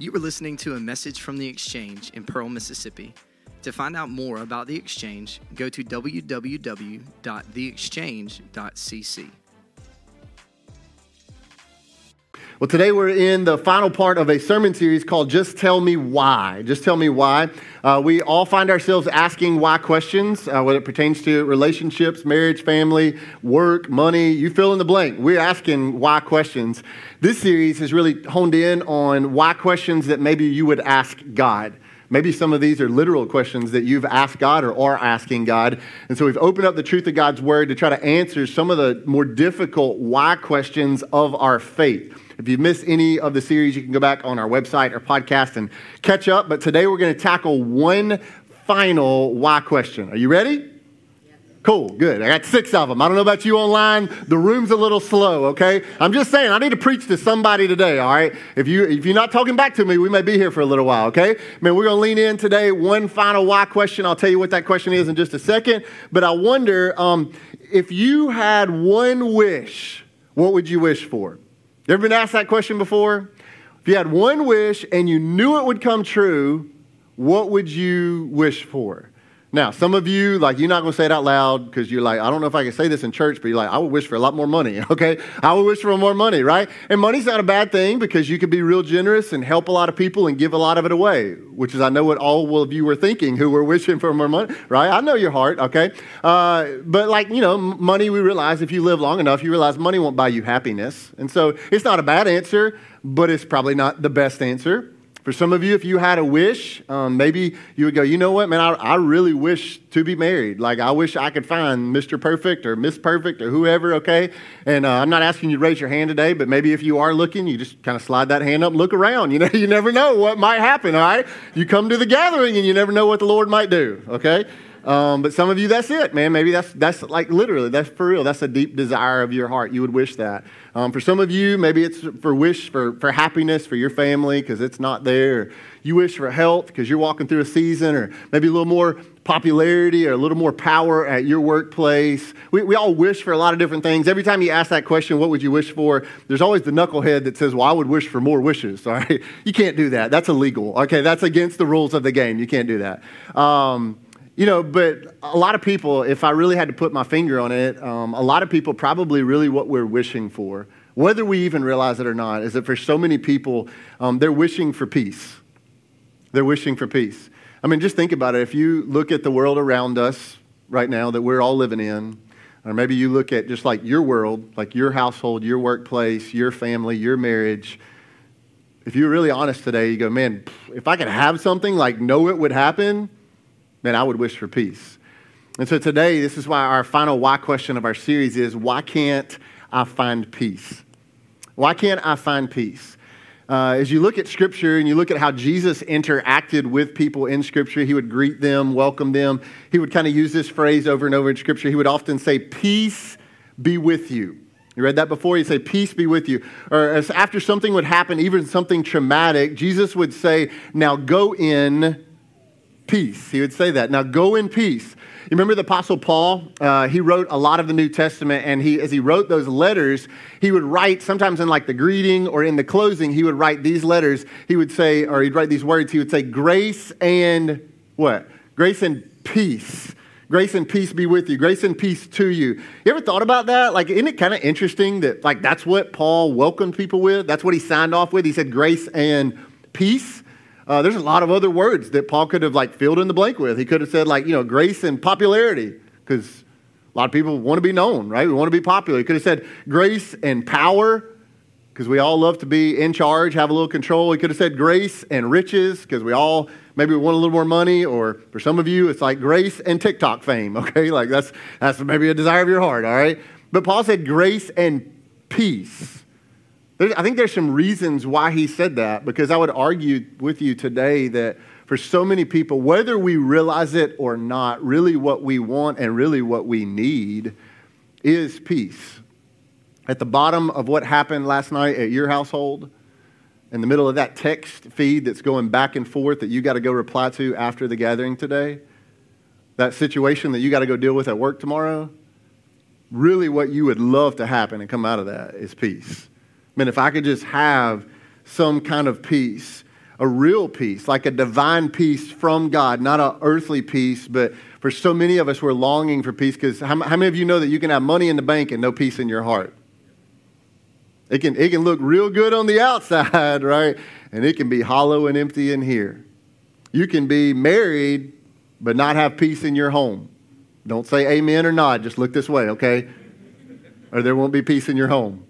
You were listening to a message from the Exchange in Pearl, Mississippi. To find out more about the Exchange, go to www.theexchange.cc. Well, today we're in the final part of a sermon series called Just Tell Me Why. Just Tell Me Why. Uh, we all find ourselves asking why questions uh, it pertains to relationships, marriage, family, work, money. You fill in the blank. We're asking why questions. This series has really honed in on why questions that maybe you would ask God. Maybe some of these are literal questions that you've asked God or are asking God. And so we've opened up the truth of God's word to try to answer some of the more difficult why questions of our faith. If you've missed any of the series, you can go back on our website or podcast and catch up. But today we're going to tackle one final why question. Are you ready? Cool, good. I got six of them. I don't know about you online. The room's a little slow, okay? I'm just saying, I need to preach to somebody today, all right? If, you, if you're not talking back to me, we may be here for a little while, okay? Man, we're going to lean in today. One final why question. I'll tell you what that question is in just a second. But I wonder um, if you had one wish, what would you wish for? You ever been asked that question before? If you had one wish and you knew it would come true, what would you wish for? Now, some of you, like, you're not going to say it out loud because you're like, I don't know if I can say this in church, but you're like, I would wish for a lot more money, okay? I would wish for more money, right? And money's not a bad thing because you could be real generous and help a lot of people and give a lot of it away, which is, I know what all of you were thinking who were wishing for more money, right? I know your heart, okay? Uh, but, like, you know, money, we realize if you live long enough, you realize money won't buy you happiness. And so it's not a bad answer, but it's probably not the best answer. For some of you, if you had a wish, um, maybe you would go, you know what, man, I, I, really wish to be married. Like, I wish I could find Mr. Perfect or Miss Perfect or whoever, okay? And uh, I'm not asking you to raise your hand today, but maybe if you are looking, you just kind of slide that hand up and look around. You know, you never know what might happen, all right? You come to the gathering and you never know what the Lord might do, okay? Um, but some of you, that's it, man. Maybe that's, that's like literally, that's for real. That's a deep desire of your heart. You would wish that. Um, for some of you, maybe it's for wish for, for happiness for your family because it's not there. You wish for health because you're walking through a season, or maybe a little more popularity or a little more power at your workplace. We, we all wish for a lot of different things. Every time you ask that question, what would you wish for? There's always the knucklehead that says, well, I would wish for more wishes. All right? You can't do that. That's illegal. Okay, that's against the rules of the game. You can't do that. Um, you know, but a lot of people, if I really had to put my finger on it, um, a lot of people probably really what we're wishing for, whether we even realize it or not, is that for so many people, um, they're wishing for peace. They're wishing for peace. I mean, just think about it. If you look at the world around us right now that we're all living in, or maybe you look at just like your world, like your household, your workplace, your family, your marriage, if you're really honest today, you go, man, if I could have something like know it would happen, man, I would wish for peace. And so today, this is why our final why question of our series is why can't I find peace? Why can't I find peace? Uh, as you look at Scripture and you look at how Jesus interacted with people in Scripture, he would greet them, welcome them. He would kind of use this phrase over and over in Scripture. He would often say, Peace be with you. You read that before? He'd say, Peace be with you. Or after something would happen, even something traumatic, Jesus would say, Now go in peace. He would say that. Now go in peace. You remember the Apostle Paul? Uh, he wrote a lot of the New Testament, and he, as he wrote those letters, he would write sometimes in like the greeting or in the closing, he would write these letters. He would say, or he'd write these words. He would say, "Grace and what? Grace and peace." Grace and peace be with you. Grace and peace to you. You ever thought about that? Like, isn't it kind of interesting that, like, that's what Paul welcomed people with? That's what he signed off with. He said, grace and peace. Uh, there's a lot of other words that Paul could have like filled in the blank with. He could have said like, you know, grace and popularity, because a lot of people want to be known, right? We want to be popular. He could have said grace and power, because we all love to be in charge, have a little control. He could have said grace and riches, because we all maybe we want a little more money, or for some of you, it's like grace and TikTok fame, okay? Like that's, that's maybe a desire of your heart, all right? But Paul said grace and peace. I think there's some reasons why he said that, because I would argue with you today that for so many people, whether we realize it or not, really what we want and really what we need is peace. At the bottom of what happened last night at your household, in the middle of that text feed that's going back and forth that you got to go reply to after the gathering today, that situation that you got to go deal with at work tomorrow, really what you would love to happen and come out of that is peace. Man, if I could just have some kind of peace. a real peace, like a divine peace from God, not an earthly peace, but for so many of us, we're longing for peace because how, how, many of you know that you can have money in the bank and no peace in your heart? It can, it can look real good on the outside, right? And it can be hollow and empty in here. You can be married but not have peace in your home. Don't say amen or not, just look this way, okay? Or there won't be peace in your home.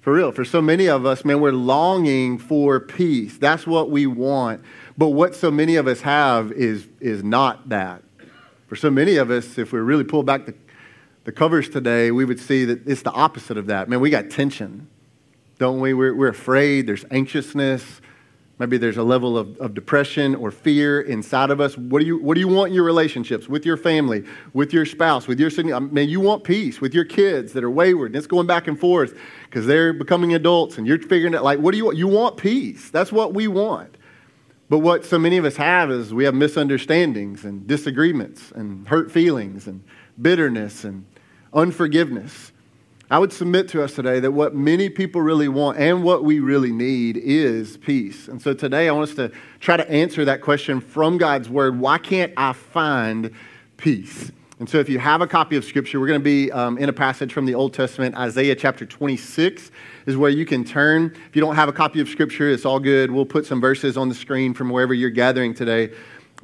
For real, for so many of us, man, we're longing for peace. That's what we want. But what so many of us have is, is not that. For so many of us, if we really pull back the, the covers today, we would see that it's the opposite of that. Man, we got tension, don't we? We're, we're afraid, there's anxiousness, Maybe there's a level of, of depression or fear inside of us. What do, you, what do you want in your relationships with your family, with your spouse, with your I mean, you want peace with your kids that are wayward and it's going back and forth because they're becoming adults and you're figuring out, like, what do you want? You want peace. That's what we want. But what so many of us have is we have misunderstandings and disagreements and hurt feelings and bitterness and unforgiveness. I would submit to us today that what many people really want and what we really need is peace. And so today I want us to try to answer that question from God's word why can't I find peace? And so if you have a copy of Scripture, we're going to be um, in a passage from the Old Testament, Isaiah chapter 26 is where you can turn. If you don't have a copy of Scripture, it's all good. We'll put some verses on the screen from wherever you're gathering today.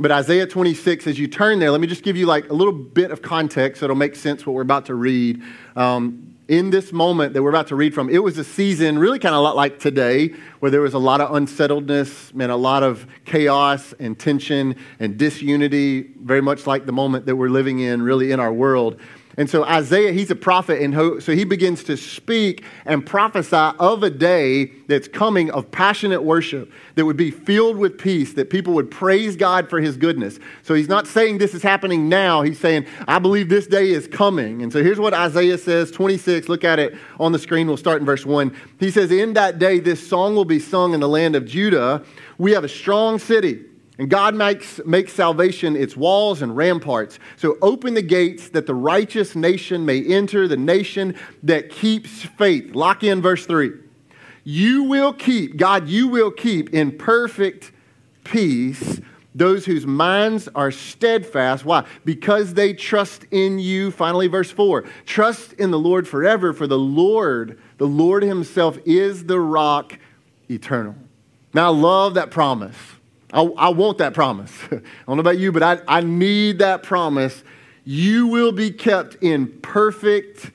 But Isaiah 26, as you turn there, let me just give you like a little bit of context so it'll make sense what we're about to read. Um, in this moment that we're about to read from, it was a season really kind of a lot like today, where there was a lot of unsettledness and a lot of chaos and tension and disunity, very much like the moment that we're living in, really in our world. And so Isaiah, he's a prophet, and so he begins to speak and prophesy of a day that's coming of passionate worship that would be filled with peace, that people would praise God for his goodness. So he's not saying this is happening now. He's saying, I believe this day is coming. And so here's what Isaiah says 26. Look at it on the screen. We'll start in verse 1. He says, In that day, this song will be sung in the land of Judah. We have a strong city and God makes, makes salvation its walls and ramparts. So open the gates that the righteous nation may enter, the nation that keeps faith. Lock in verse 3. You will keep, God, you will keep in perfect peace those whose minds are steadfast. Why? Because they trust in you. Finally, verse 4 Trust in the Lord forever, for the Lord, the Lord Himself, is the rock eternal. Now, I love that promise. I, I want that promise. I don't know about you, but I, I need that promise. You will be kept in perfect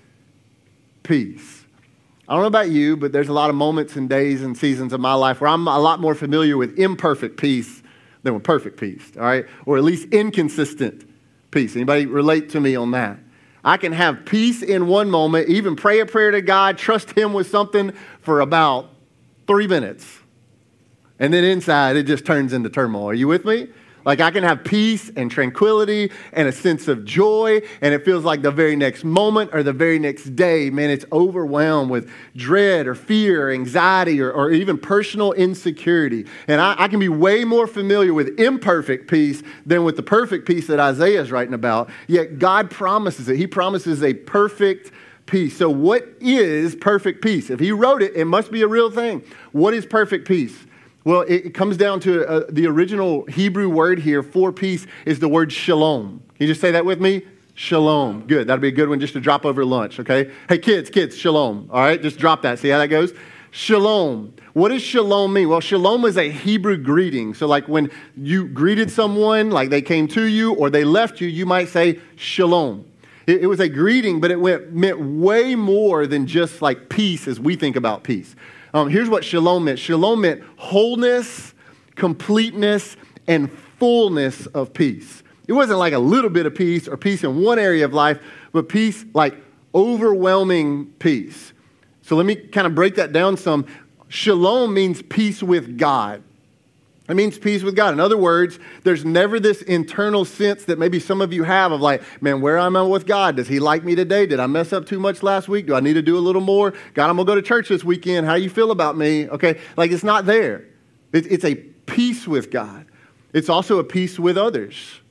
peace. I don't know about you, but there's a lot of moments and days and seasons of my life where I'm a lot more familiar with imperfect peace than with perfect peace, all right? Or at least inconsistent peace. Anybody relate to me on that? I can have peace in one moment, even pray a prayer to God, trust Him with something for about three minutes. And then inside, it just turns into turmoil. Are you with me? Like I can have peace and tranquility and a sense of joy, and it feels like the very next moment or the very next day, man, it's overwhelmed with dread or fear or anxiety or, or even personal insecurity. And I, I, can be way more familiar with imperfect peace than with the perfect peace that Isaiah is writing about. Yet God promises it. He promises a perfect peace. So, what is perfect peace? If He wrote it, it must be a real thing. What is perfect peace? Well, it comes down to uh, the original Hebrew word here for peace is the word shalom. Can you just say that with me? Shalom. Good. That'll be a good one just to drop over lunch, okay? Hey, kids, kids, shalom. All right, just drop that. See how that goes? Shalom. What does shalom mean? Well, shalom is a Hebrew greeting. So, like when you greeted someone, like they came to you or they left you, you might say shalom. It, it was a greeting, but it went, meant way more than just like peace as we think about peace. Um, here's what shalom meant shalom meant wholeness, completeness, and fullness of peace. It wasn't like a little bit of peace or peace in one area of life, but peace like overwhelming peace. So let me kind of break that down some. Shalom means peace with God. It means peace with God. In other words, there's never this internal sense that maybe some of you have of like, man, where am I with God? Does He like me today? Did I mess up too much last week? Do I need to do a little more? God, I'm going to go to church this weekend. How do you feel about me? Okay, like it's not there. It's a peace with God. It's also a peace with others.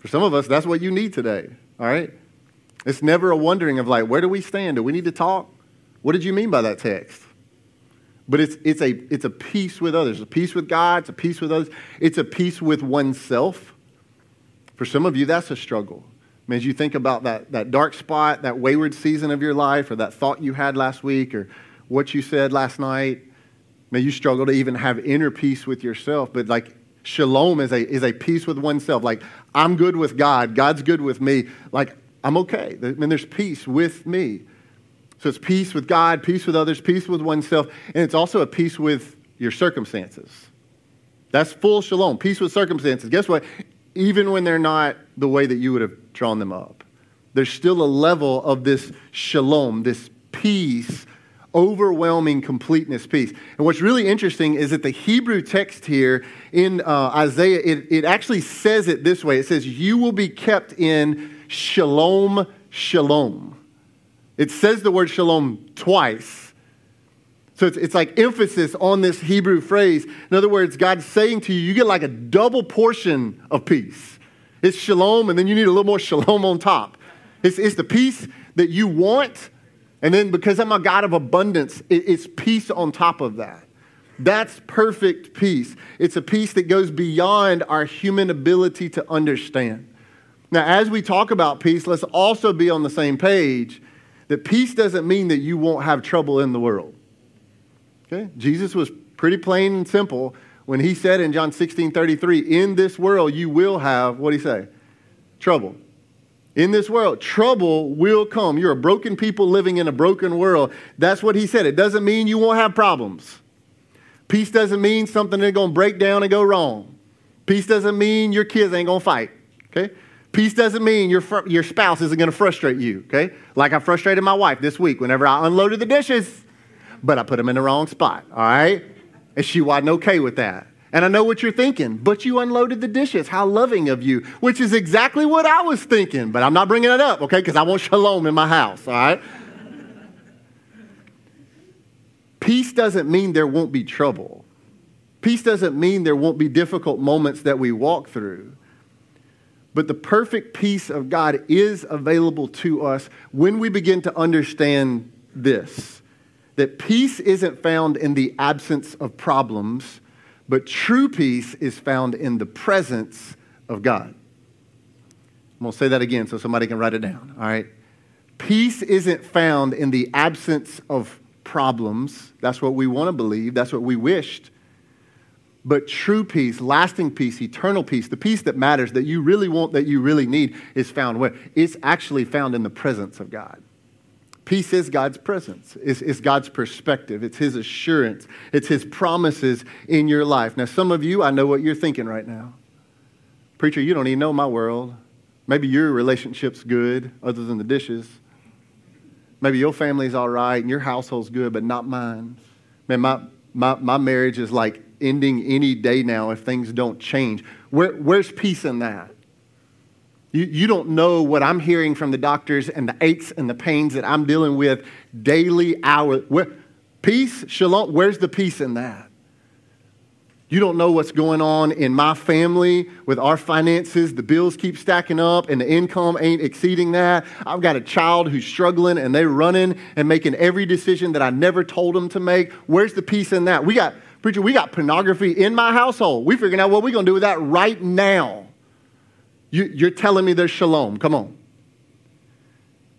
For some of us, that's what you need today, all right? It's never a wondering of like, where do we stand? Do we need to talk? What did you mean by that text? But it's, it's, a, it's a peace with others, a peace with God, it's a peace with others, it's a peace with oneself. For some of you, that's a struggle. I mean, as you think about that, that dark spot, that wayward season of your life, or that thought you had last week, or what you said last night, may you struggle to even have inner peace with yourself. But like shalom is a, is a peace with oneself. Like, I'm good with God, God's good with me. Like, I'm okay. I mean, there's peace with me. So it's peace with God, peace with others, peace with oneself, and it's also a peace with your circumstances. That's full shalom, peace with circumstances. Guess what? Even when they're not the way that you would have drawn them up, there's still a level of this shalom, this peace, overwhelming completeness peace. And what's really interesting is that the Hebrew text here in uh, Isaiah, it, it actually says it this way it says, You will be kept in shalom, shalom. It says the word shalom twice. So it's, it's like emphasis on this Hebrew phrase. In other words, God's saying to you, you get like a double portion of peace. It's shalom, and then you need a little more shalom on top. It's, it's the peace that you want, and then because I'm a God of abundance, it, it's peace on top of that. That's perfect peace. It's a peace that goes beyond our human ability to understand. Now, as we talk about peace, let's also be on the same page that peace doesn't mean that you won't have trouble in the world. Okay? Jesus was pretty plain and simple when he said in John 16 33, In this world you will have, what did he say? Trouble. In this world, trouble will come. You're a broken people living in a broken world. That's what he said. It doesn't mean you won't have problems. Peace doesn't mean something that's going to break down and go wrong. Peace doesn't mean your kids ain't going to fight. Okay? Peace doesn't mean your, fr- your spouse isn't going to frustrate you, okay? Like I frustrated my wife this week whenever I unloaded the dishes, but I put them in the wrong spot, all right? And she wasn't okay with that. And I know what you're thinking, but you unloaded the dishes. How loving of you, which is exactly what I was thinking, but I'm not bringing it up, okay? Because I want shalom in my house, all right? Peace doesn't mean there won't be trouble. Peace doesn't mean there won't be difficult moments that we walk through. But the perfect peace of God is available to us when we begin to understand this that peace isn't found in the absence of problems, but true peace is found in the presence of God. I'm going to say that again so somebody can write it down, all right? Peace isn't found in the absence of problems. That's what we want to believe, that's what we wished. But true peace, lasting peace, eternal peace, the peace that matters, that you really want, that you really need, is found where? It's actually found in the presence of God. Peace is God's presence, it's, it's, God's perspective, it's His assurance, it's His promises in your life. Now, some of you, I know what you're thinking right now. Preacher, you don't even know my world. Maybe your relationship's good, other than the dishes. Maybe your family's all right and your household's good, but not mine. Man, my, my, my marriage is like ending any day now if things don't change. Where, where's peace in that? You, you don't know what I'm hearing from the doctors and the aches and the pains that I'm dealing with daily, hour. Where, peace, shalom, where's the peace in that? You don't know what's going on in my family with our finances. The bills keep stacking up and the income ain't exceeding that. I've got a child who's struggling and they're running and making every decision that I never told them to make. Where's the peace in that? We got Preacher, we got pornography in my household. We figuring out what we're going to do with that right now. You, you're telling me there's shalom. Come on.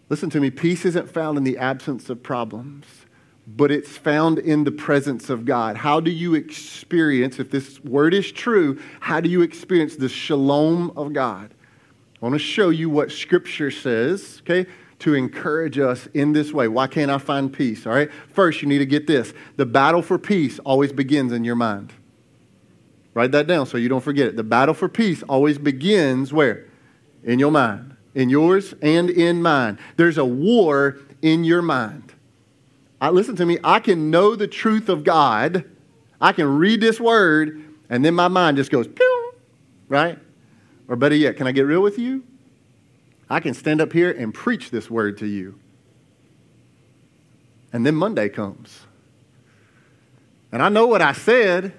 Listen to me. Peace isn't found in the absence of problems, but it's found in the presence of God. How do you experience, if this word is true, how do you experience the shalom of God? I want to show you what Scripture says, okay? to encourage us in this way. Why can't I find peace? All right. First, you need to get this the battle for peace always begins in your mind. Write that down so you don't forget it. The battle for peace always begins where? In your mind. In yours and in mine. There's a war in your mind. I, listen to me. I can know the truth of God. I can read this word, and then my mind just goes, pew, right? Or better yet, can I get real with you? I can stand up here and preach this word to you. And then Monday comes. And I know what I said,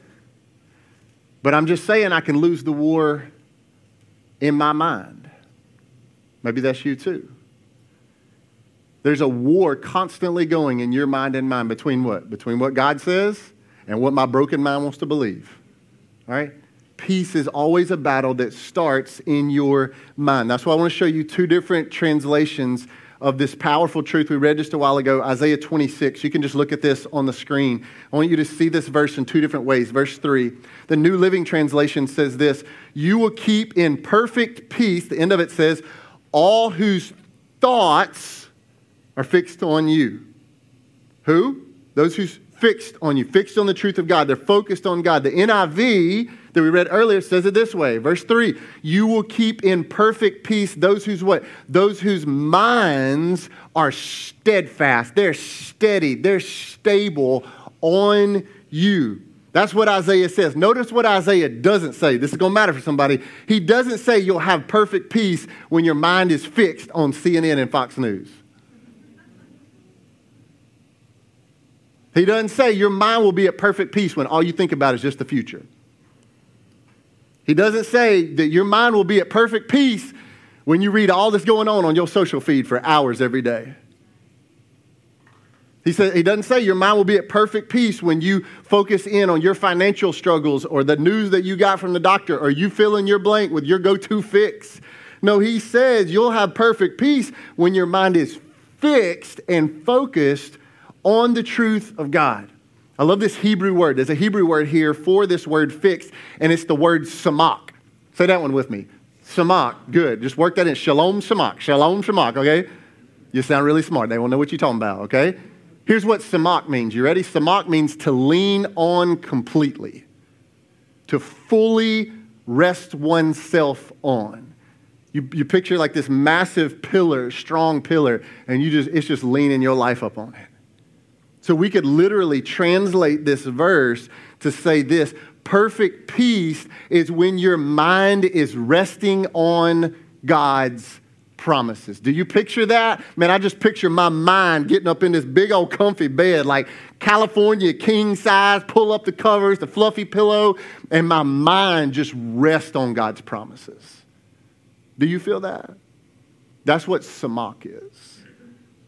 but I'm just saying I can lose the war in my mind. Maybe that's you too. There's a war constantly going in your mind and mine between what? Between what God says and what my broken mind wants to believe. All right? Peace is always a battle that starts in your mind. That's why I want to show you two different translations of this powerful truth we read just a while ago, Isaiah 26. You can just look at this on the screen. I want you to see this verse in two different ways. Verse 3, the New Living Translation says this You will keep in perfect peace, the end of it says, all whose thoughts are fixed on you. Who? Those who's fixed on you, fixed on the truth of God. They're focused on God. The NIV that we read earlier says it this way. Verse 3, you will keep in perfect peace those whose what? Those whose minds are steadfast. They're steady. They're stable on you. That's what Isaiah says. Notice what Isaiah doesn't say. This is going to matter for somebody. He doesn't say you'll have perfect peace when your mind is fixed on CNN and Fox News. He doesn't say your mind will be at perfect peace when all you think about is just the future. He doesn't say that your mind will be at perfect peace when you read all that's going on on your social feed for hours every day. He, said, he doesn't say your mind will be at perfect peace when you focus in on your financial struggles or the news that you got from the doctor or you fill in your blank with your go to fix. No, he says you'll have perfect peace when your mind is fixed and focused on the truth of God. I love this Hebrew word. There's a Hebrew word here for this word fixed, and it's the word samak. Say that one with me. Samak. Good. Just work that in. Shalom samak. Shalom samak, okay? You sound really smart. They won't know what you're talking about, okay? Here's what samak means. You ready? Samak means to lean on completely, to fully rest oneself on. You, you picture like this massive pillar, strong pillar, and you just it's just leaning your life up on it. So we could literally translate this verse to say this perfect peace is when your mind is resting on God's promises. Do you picture that? Man, I just picture my mind getting up in this big old comfy bed, like California king size, pull up the covers, the fluffy pillow, and my mind just rests on God's promises. Do you feel that? That's what samak is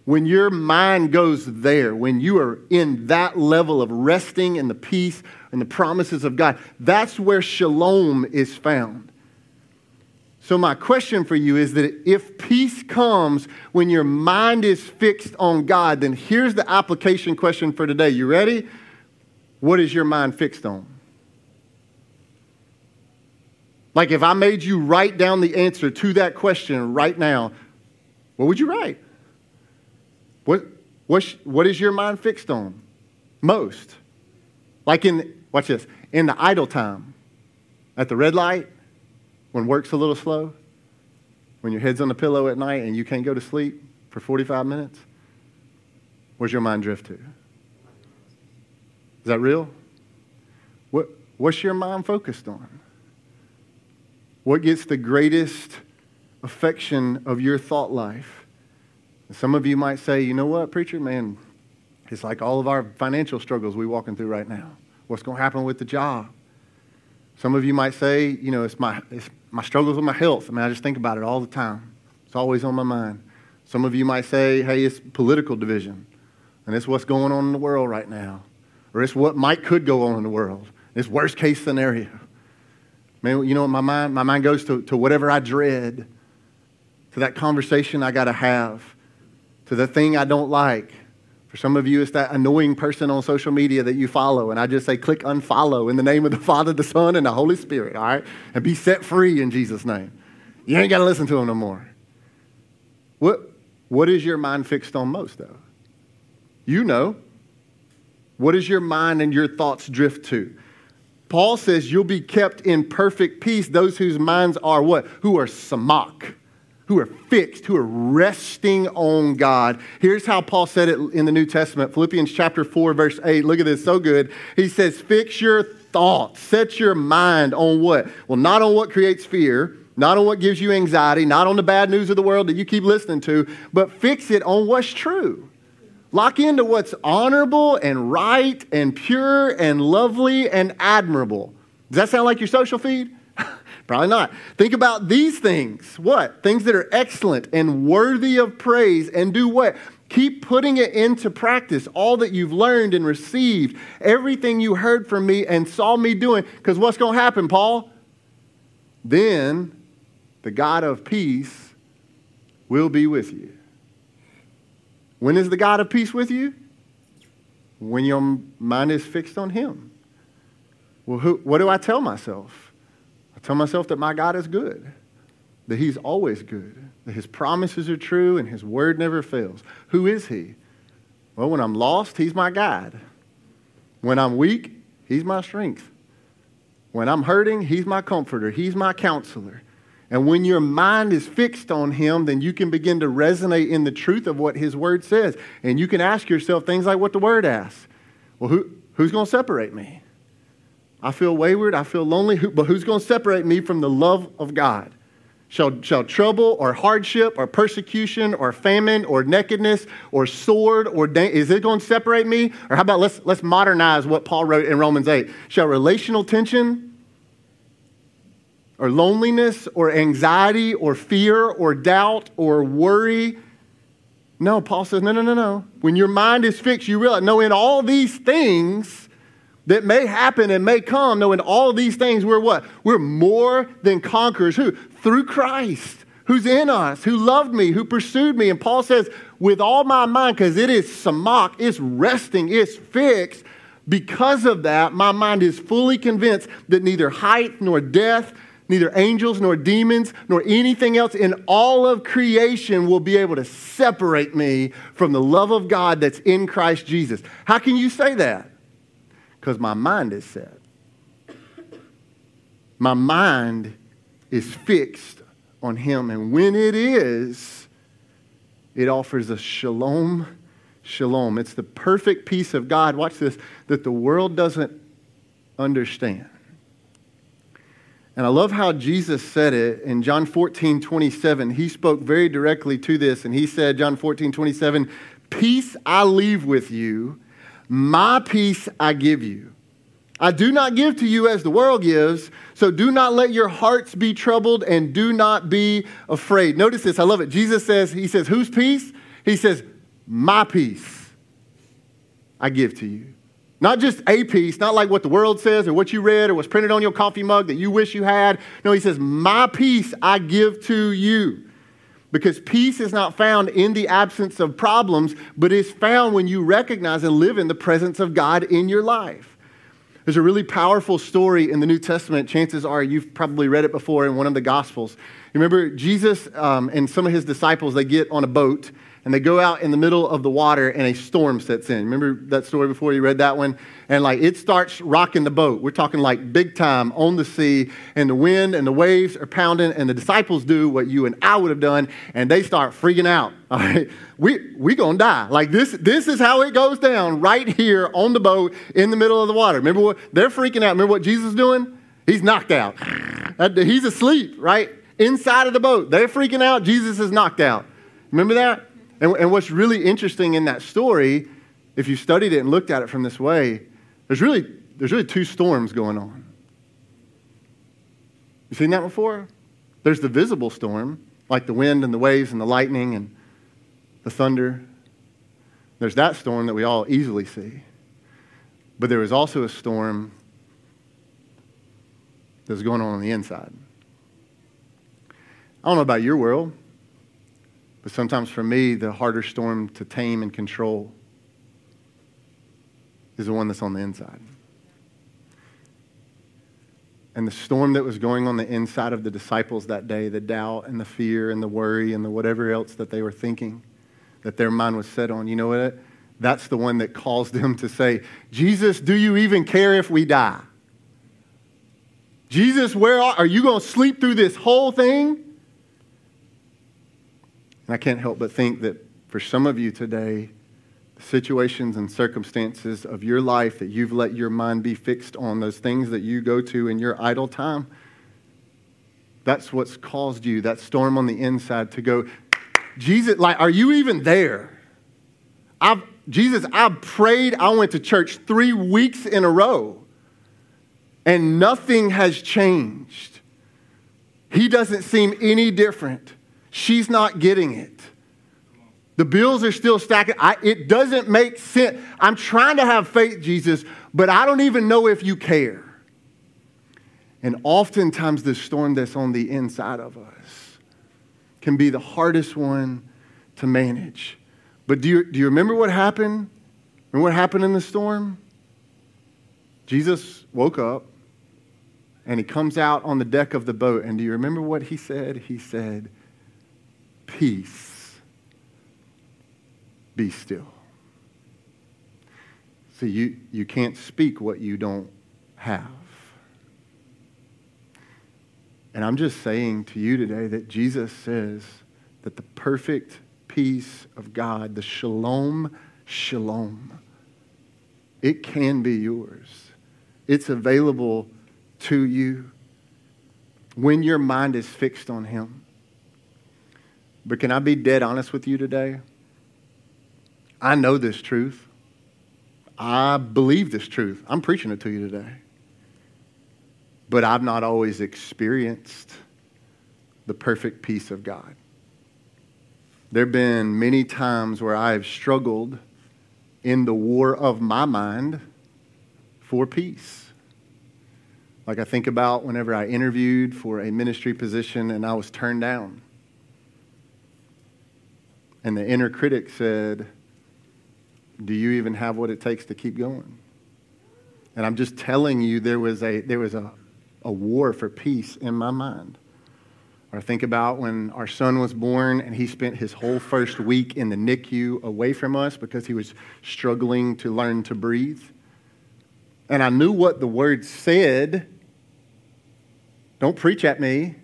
when your mind goes there, when you are in that level of resting in the peace and the promises of God, that's where shalom is found. So, my question for you is that if peace comes when your mind is fixed on God, then here's the application question for today. You ready? What is your mind fixed on? Like, if I made you write down the answer to that question right now, what would you write? What, what, what is your mind fixed on most? Like in, watch this, in the idle time, at the red light, when work's a little slow, when your head's on the pillow at night and you can't go to sleep for 45 minutes, where's your mind drift to? Is that real? What, what's your mind focused on? What gets the greatest affection of your thought life? Some of you might say, you know what, preacher, man, it's like all of our financial struggles we're walking through right now. What's going to happen with the job? Some of you might say, you know, it's my, it's my struggles with my health. I mean, I just think about it all the time. It's always on my mind. Some of you might say, hey, it's political division, and it's what's going on in the world right now, or it's what might could go on in the world. It's worst case scenario. Man, you know what my mind, my mind goes to, to whatever I dread, to that conversation I got to have to the thing I don't like. For some of you, it's that annoying person on social media that you follow. And I just say, click unfollow in the name of the Father, the Son, and the Holy Spirit, all right? And be set free in Jesus' name. You ain't got to listen to them no more. What, what is your mind fixed on most, though? You know. What does your mind and your thoughts drift to? Paul says you'll be kept in perfect peace, those whose minds are what? Who are samak who are fixed, who are resting on God. Here's how Paul said it in the New Testament Philippians chapter 4, verse 8. Look at this, so good. He says, Fix your thoughts, set your mind on what? Well, not on what creates fear, not on what gives you anxiety, not on the bad news of the world that you keep listening to, but fix it on what's true. Lock into what's honorable and right and pure and lovely and admirable. Does that sound like your social feed? Probably not. Think about these things. What? Things that are excellent and worthy of praise and do what? Keep putting it into practice, all that you've learned and received, everything you heard from me and saw me doing. Because what's going to happen, Paul? Then the God of peace will be with you. When is the God of peace with you? When your mind is fixed on Him. Well, who, what do I tell myself? I tell myself that my God is good, that He's always good, that His promises are true and His word never fails. Who is He? Well, when I'm lost, He's my guide. When I'm weak, He's my strength. When I'm hurting, He's my comforter, He's my counselor. And when your mind is fixed on Him, then you can begin to resonate in the truth of what His Word says. And you can ask yourself things like what the Word asks. Well, who, who's going to separate me? I feel wayward, I feel lonely, but who's going to separate me from the love of God? Shall, shall trouble or hardship or persecution or famine or nakedness or sword or da- is it going to separate me? Or how about let's, let's modernize what Paul wrote in Romans 8? Shall relational tension or loneliness or anxiety or fear or doubt or worry. No, Paul says, no, no, no, no. When your mind is fixed, you realize, no, in all these things that may happen and may come, knowing all these things, we're what? We're more than conquerors. Who? Through Christ, who's in us, who loved me, who pursued me. And Paul says, with all my mind, because it is samak, it's resting, it's fixed. Because of that, my mind is fully convinced that neither height nor death, neither angels nor demons nor anything else in all of creation will be able to separate me from the love of God that's in Christ Jesus. How can you say that? Because my mind is set. My mind is fixed on Him. And when it is, it offers a shalom, shalom. It's the perfect peace of God, watch this, that the world doesn't understand. And I love how Jesus said it in John 14, 27. He spoke very directly to this, and he said, John 14, 27, Peace I leave with you, my peace I give you. I do not give to you as the world gives, so do not let your hearts be troubled and do not be afraid. Notice this, I love it. Jesus says, He says, Whose peace? He says, My peace I give to you. Not just a peace, not like what the world says or what you read or what's printed on your coffee mug that you wish you had. No, he says, My peace I give to you. Because peace is not found in the absence of problems, but is found when you recognize and live in the presence of God in your life. There's a really powerful story in the New Testament. Chances are you've probably read it before in one of the Gospels. You remember Jesus um, and some of his disciples, they get on a boat and they go out in the middle of the water and a storm sets in. Remember that story before you read that one? And like it starts rocking the boat. We're talking like big time on the sea, and the wind and the waves are pounding, and the disciples do what you and I would have done, and they start freaking out. All right, we we gonna die. Like this, this is how it goes down right here on the boat in the middle of the water. Remember what they're freaking out. Remember what Jesus is doing? He's knocked out. He's asleep, right? Inside of the boat. They're freaking out. Jesus is knocked out. Remember that? And, and what's really interesting in that story, if you studied it and looked at it from this way, there's really, there's really two storms going on. You seen that before? There's the visible storm, like the wind and the waves and the lightning and the thunder. There's that storm that we all easily see. But there is also a storm that's going on on the inside. I don't know about your world, but sometimes for me, the harder storm to tame and control is the one that's on the inside. And the storm that was going on the inside of the disciples that day, the doubt and the fear and the worry and the whatever else that they were thinking, that their mind was set on, you know what? That's the one that caused them to say, Jesus, do you even care if we die? Jesus, where are, are you going to sleep through this whole thing? And I can't help but think that for some of you today, the situations and circumstances of your life that you've let your mind be fixed on, those things that you go to in your idle time, that's what's caused you, that storm on the inside, to go, Jesus, like, are you even there? I've, Jesus, I prayed, I went to church three weeks in a row, and nothing has changed. He doesn't seem any different. She's not getting it. The bills are still stacking. I, it doesn't make sense. I'm trying to have faith, Jesus, but I don't even know if you care. And oftentimes, the storm that's on the inside of us can be the hardest one to manage. But do you, do you remember what happened? Remember what happened in the storm? Jesus woke up and he comes out on the deck of the boat. And do you remember what he said? He said, Peace be still. See, you, you can't speak what you don't have. And I'm just saying to you today that Jesus says that the perfect peace of God, the shalom, shalom, it can be yours. It's available to you when your mind is fixed on Him. But can I be dead honest with you today? I know this truth. I believe this truth. I'm preaching it to you today. But I've not always experienced the perfect peace of God. There have been many times where I have struggled in the war of my mind for peace. Like I think about whenever I interviewed for a ministry position and I was turned down. And the inner critic said, do you even have what it takes to keep going? And I'm just telling you, there was a, there was a, a war for peace in my mind. Or think about when our son was born and he spent his whole first week in the NICU away from us because he was struggling to learn to breathe. And I knew what the word said. Don't preach at me,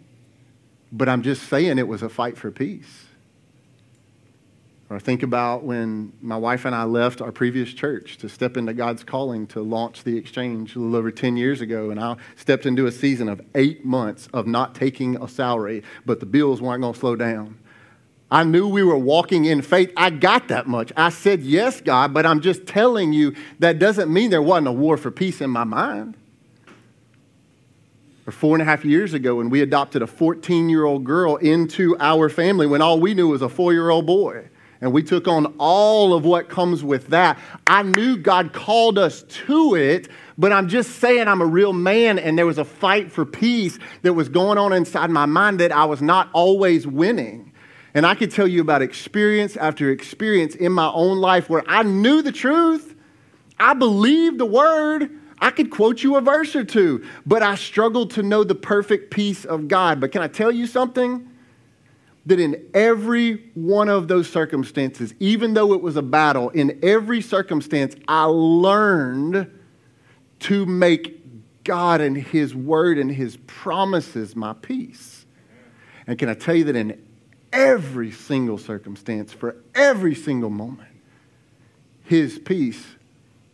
but I'm just saying it was a fight for peace. Or think about when my wife and I left our previous church to step into God's calling to launch the exchange a little over 10 years ago. And I stepped into a season of eight months of not taking a salary, but the bills weren't going to slow down. I knew we were walking in faith. I got that much. I said, Yes, God, but I'm just telling you that doesn't mean there wasn't a war for peace in my mind. Or four and a half years ago, when we adopted a 14 year old girl into our family when all we knew was a four year old boy and we took on all of what comes with that. I knew God called us to it, but I'm just saying I'm a real man, and there was a fight for peace that was going on inside my mind that I was not always winning. And I could tell you about experience after experience in my own life where I knew the truth, I believed the word. I could quote you a verse or two, but I struggled to know the perfect peace of God. But can I tell you something? That in every one of those circumstances, even though it was a battle, in every circumstance, I learned to make God and His Word and His promises my peace. And can I tell you that in every single circumstance, for every single moment, His peace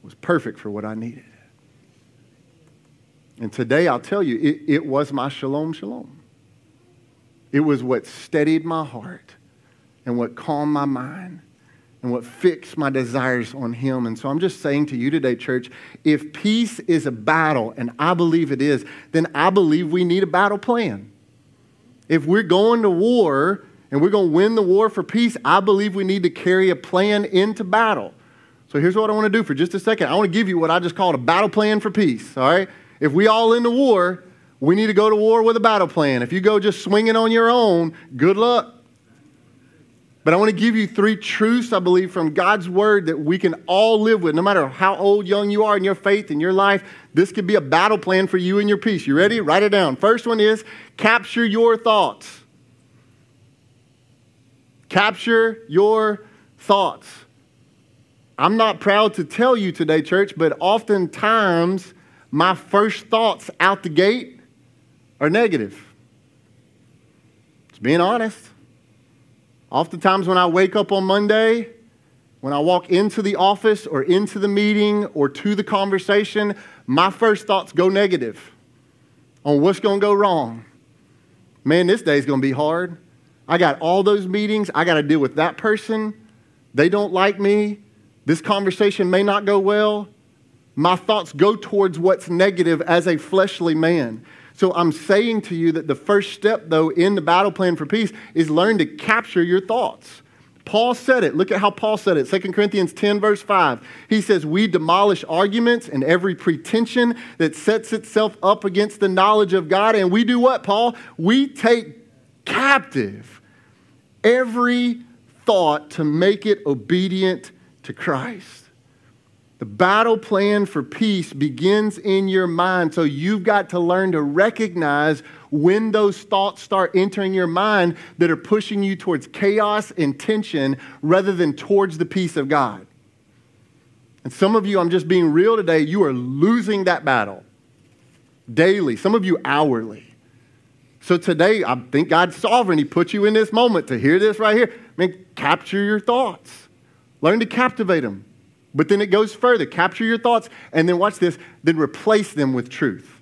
was perfect for what I needed. And today I'll tell you, it, it was my shalom, shalom. It was what steadied my heart and what calmed my mind and what fixed my desires on Him. And so I'm just saying to you today, church, if peace is a battle, and I believe it is, then I believe we need a battle plan. If we're going to war and we're going to win the war for peace, I believe we need to carry a plan into battle. So here's what I want to do for just a second. I want to give you what I just called a battle plan for peace, all right? If we all in the war, we need to go to war with a battle plan. If you go just swinging on your own, good luck. But I want to give you three truths, I believe, from God's word that we can all live with, no matter how old, young you are in your faith, in your life. This could be a battle plan for you and your peace. You ready? Write it down. First one is capture your thoughts. Capture your thoughts. I'm not proud to tell you today, church, but oftentimes my first thoughts out the gate are negative. It's being honest. Oftentimes, when I wake up on Monday, when I walk into the office or into the meeting or to the conversation, my first thoughts go negative on what's going to go wrong. Man, this day's going to be hard. I got all those meetings. I got to deal with that person. They don't like me. This conversation may not go well. My thoughts go towards what's negative as a fleshly man. So I'm saying to you that the first step, though, in the battle plan for peace is learn to capture your thoughts. Paul said it. Look at how Paul said it. 2 Corinthians 10, verse 5. He says, We demolish arguments and every pretension that sets itself up against the knowledge of God. And we do what, Paul? We take captive every thought to make it obedient to Christ. The battle plan for peace begins in your mind, so you've got to learn to recognize when those thoughts start entering your mind that are pushing you towards chaos and tension rather than towards the peace of God. And some of you, I'm just being real today, you are losing that battle daily, some of you hourly. So today, I think God's sovereign. He put you in this moment to hear this right here. I mean, capture your thoughts. Learn to captivate them. But then it goes further. Capture your thoughts and then watch this, then replace them with truth.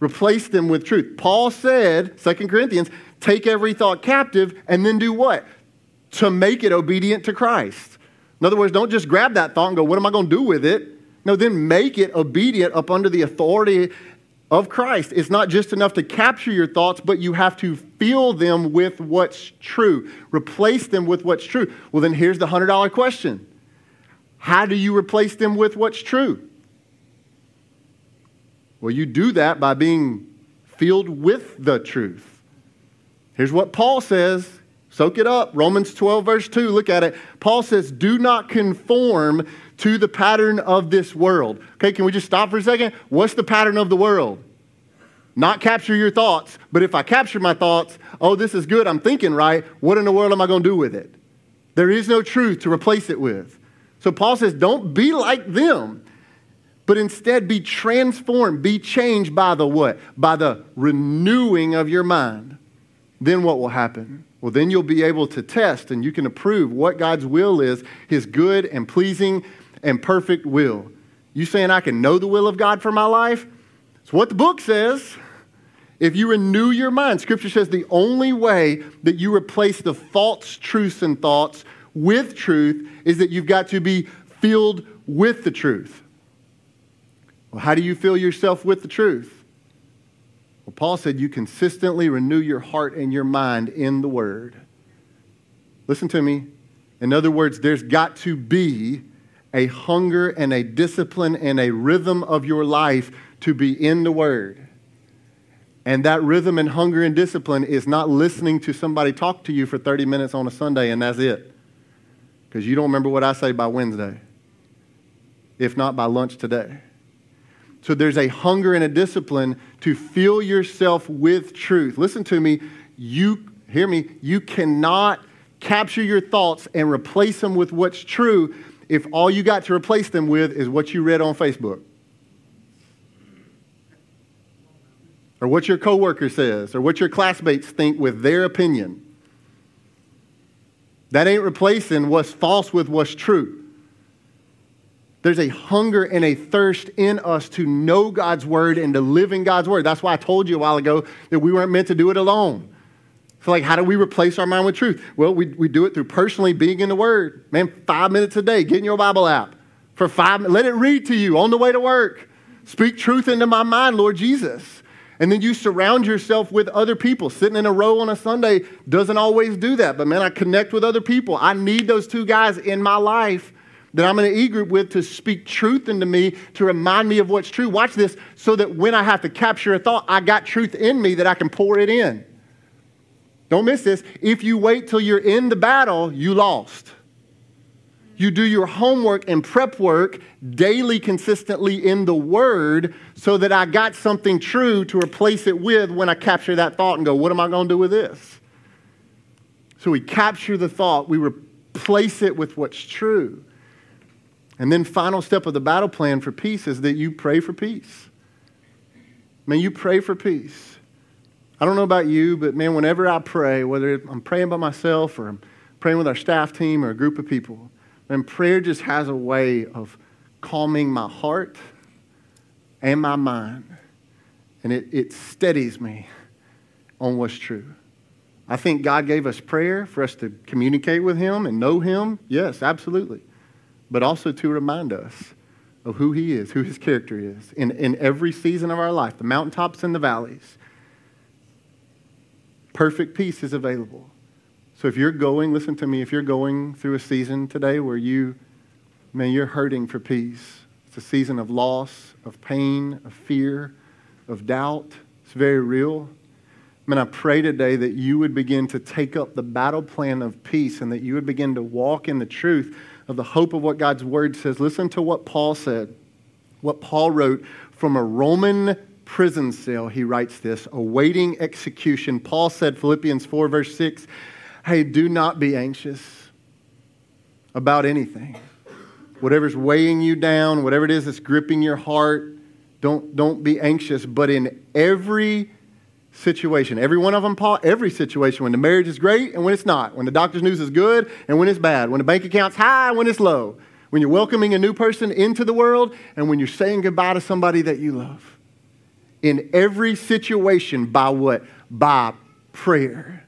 Replace them with truth. Paul said, 2 Corinthians, take every thought captive and then do what? To make it obedient to Christ. In other words, don't just grab that thought and go, what am I going to do with it? No, then make it obedient up under the authority of Christ. It's not just enough to capture your thoughts, but you have to fill them with what's true. Replace them with what's true. Well, then here's the $100 question how do you replace them with what's true? Well, you do that by being filled with the truth. Here's what Paul says. Soak it up. Romans 12, verse 2. Look at it. Paul says, Do not conform to the pattern of this world. Okay, can we just stop for a second? What's the pattern of the world? Not capture your thoughts, but if I capture my thoughts, oh, this is good, I'm thinking right, what in the world am I going to do with it? There is no truth to replace it with. So Paul says, don't be like them, but instead be transformed, be changed by the what? By the renewing of your mind. Then what will happen? Well, then you'll be able to test and you can approve what God's will is, his good and pleasing and perfect will. You saying I can know the will of God for my life? It's what the book says. If you renew your mind, Scripture says the only way that you replace the false truths and thoughts with truth is that you've got to be filled with the truth. Well, how do you fill yourself with the truth? Well, Paul said you consistently renew your heart and your mind in the Word. Listen to me. In other words, there's got to be a hunger and a discipline and a rhythm of your life to be in the Word. And that rhythm and hunger and discipline is not listening to somebody talk to you for 30 minutes on a Sunday and that's it because you don't remember what I say by Wednesday, if not by lunch today. So there's a hunger and a discipline to fill yourself with truth. Listen to me. You, hear me, you cannot capture your thoughts and replace them with what's true if all you got to replace them with is what you read on Facebook. Or what your coworker says, or what your classmates think with their opinion. That ain't replacing what's false with what's true. There's a hunger and a thirst in us to know God's word and to live in God's word. That's why I told you a while ago that we weren't meant to do it alone. So, like, how do we replace our mind with truth? Well, we, we do it through personally being in the Word. Man, five minutes a day, get in your Bible app for five Let it read to you on the way to work. Speak truth into my mind, Lord Jesus. And then you surround yourself with other people. Sitting in a row on a Sunday doesn't always do that. But man, I connect with other people. I need those two guys in my life that I'm in an e group with to speak truth into me, to remind me of what's true. Watch this so that when I have to capture a thought, I got truth in me that I can pour it in. Don't miss this. If you wait till you're in the battle, you lost. You do your homework and prep work daily, consistently in the Word, so that I got something true to replace it with when I capture that thought and go, What am I going to do with this? So we capture the thought, we replace it with what's true. And then, final step of the battle plan for peace is that you pray for peace. Man, you pray for peace. I don't know about you, but man, whenever I pray, whether I'm praying by myself or I'm praying with our staff team or a group of people, and prayer just has a way of calming my heart and my mind. And it, it steadies me on what's true. I think God gave us prayer for us to communicate with Him and know Him. Yes, absolutely. But also to remind us of who He is, who His character is in, in every season of our life, the mountaintops and the valleys. Perfect peace is available. So if you're going, listen to me, if you're going through a season today where you, man, you're hurting for peace, it's a season of loss, of pain, of fear, of doubt. It's very real. Man, I pray today that you would begin to take up the battle plan of peace and that you would begin to walk in the truth of the hope of what God's word says. Listen to what Paul said, what Paul wrote from a Roman prison cell. He writes this, awaiting execution. Paul said, Philippians 4, verse 6, hey, do not be anxious about anything. Whatever's weighing you down, whatever it is that's gripping your heart, don't, don't be anxious. But in every situation, every one of them, Paul, every situation, when the marriage is great and when it's not, when the doctor's news is good and when it's bad, when the bank account's high and when it's low, when you're welcoming a new person into the world and when you're saying goodbye to somebody that you love. In every situation, by what? By prayer.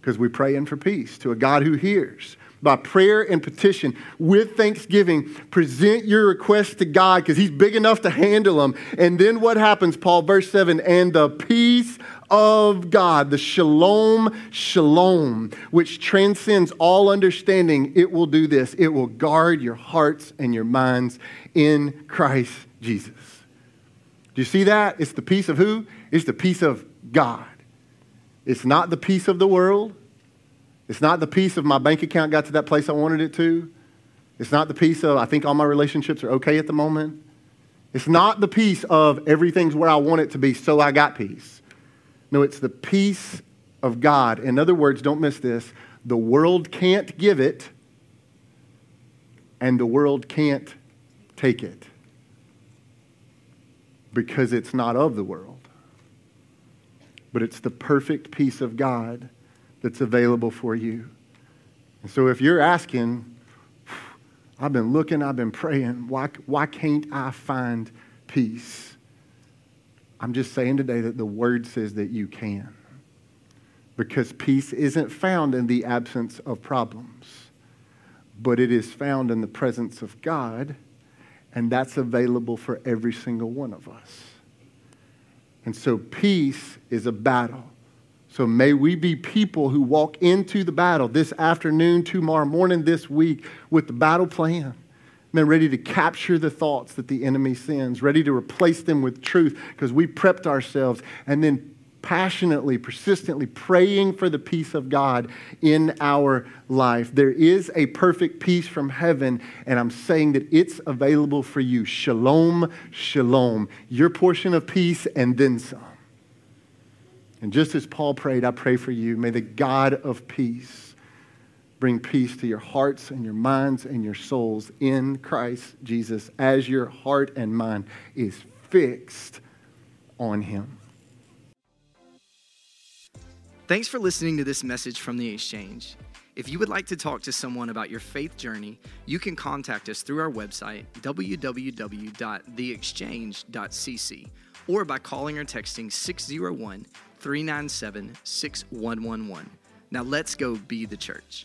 Because we're praying for peace to a God who hears by prayer and petition with thanksgiving. Present your requests to God because He's big enough to handle them. And then what happens, Paul, verse 7 and the peace of God, the shalom, shalom, which transcends all understanding, it will do this. It will guard your hearts and your minds in Christ Jesus. Do you see that? It's the peace of who? It's the peace of God. It's not the peace of the world. It's not the peace of my bank account got to that place I wanted it to. It's not the peace of I think all my relationships are okay at the moment. It's not the peace of everything's where I want it to be, so I got peace. No, it's the peace of God. In other words, don't miss this the world can't give it, and the world can't take it because it's not of the world. But it's the perfect peace of God that's available for you. And so if you're asking, I've been looking, I've been praying, why, why can't I find peace? I'm just saying today that the word says that you can. Because peace isn't found in the absence of problems, but it is found in the presence of God, and that's available for every single one of us. And so peace is a battle. So may we be people who walk into the battle this afternoon, tomorrow morning, this week with the battle plan. Man, ready to capture the thoughts that the enemy sends, ready to replace them with truth because we prepped ourselves and then passionately, persistently praying for the peace of God in our life. There is a perfect peace from heaven, and I'm saying that it's available for you. Shalom, shalom. Your portion of peace and then some. And just as Paul prayed, I pray for you. May the God of peace bring peace to your hearts and your minds and your souls in Christ Jesus as your heart and mind is fixed on Him. Thanks for listening to this message from the Exchange. If you would like to talk to someone about your faith journey, you can contact us through our website, www.theexchange.cc, or by calling or texting 601 397 6111. Now let's go be the church.